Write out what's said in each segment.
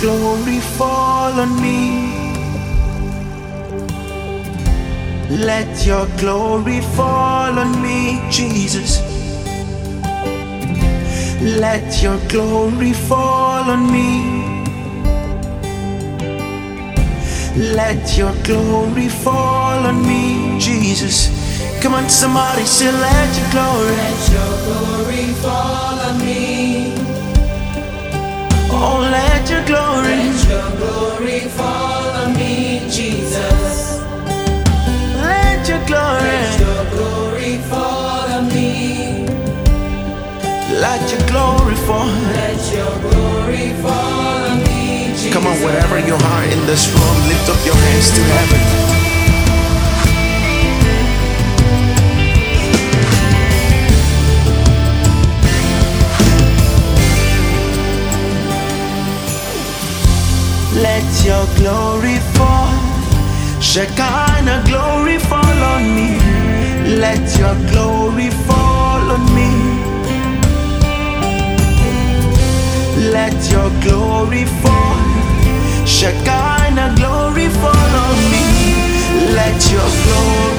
glory fall on me. Let your glory fall on me, Jesus. Let your glory fall on me. Let your glory fall on me, Jesus. Come on, somebody say, Let your glory. Let your glory fall on me. Oh, let your glory. Let your glory fall on me, Jesus. Let your glory. Let your glory fall on me. Let your glory fall. Let your glory fall on me, Jesus. Come on, wherever you are in this room, lift up your hands to heaven. Glory fall. Shekinah glory fall on me. Let your glory fall on me. Let your glory fall. Shekinah glory fall on me. Let your glory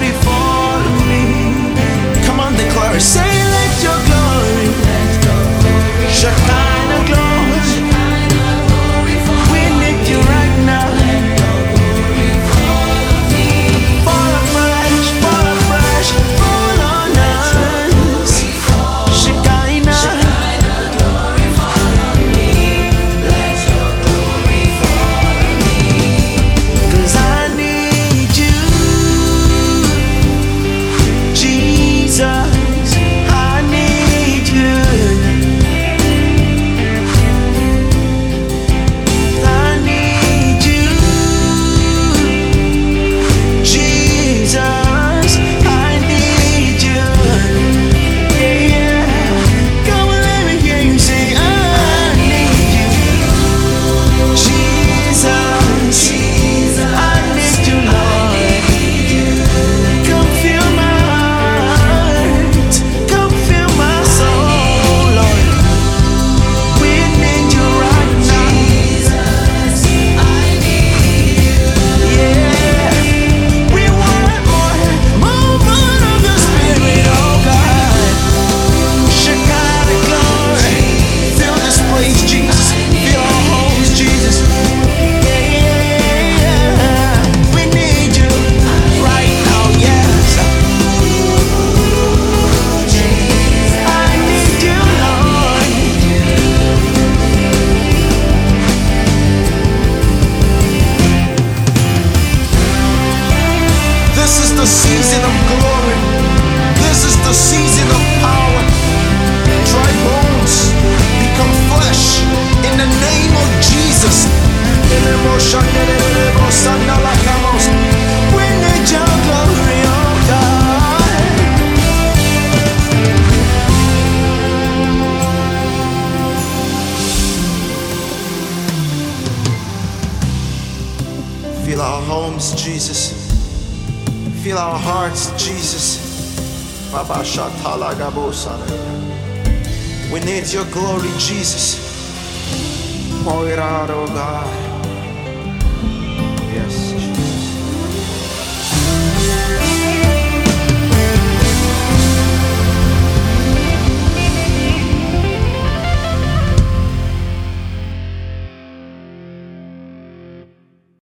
the season of glory. This is the season of power. Dry bones become flesh in the name of Jesus. We need your glory, oh God. Fill our homes, Jesus. Fill our hearts, Jesus. We need your glory, Jesus. Pour it out, oh God.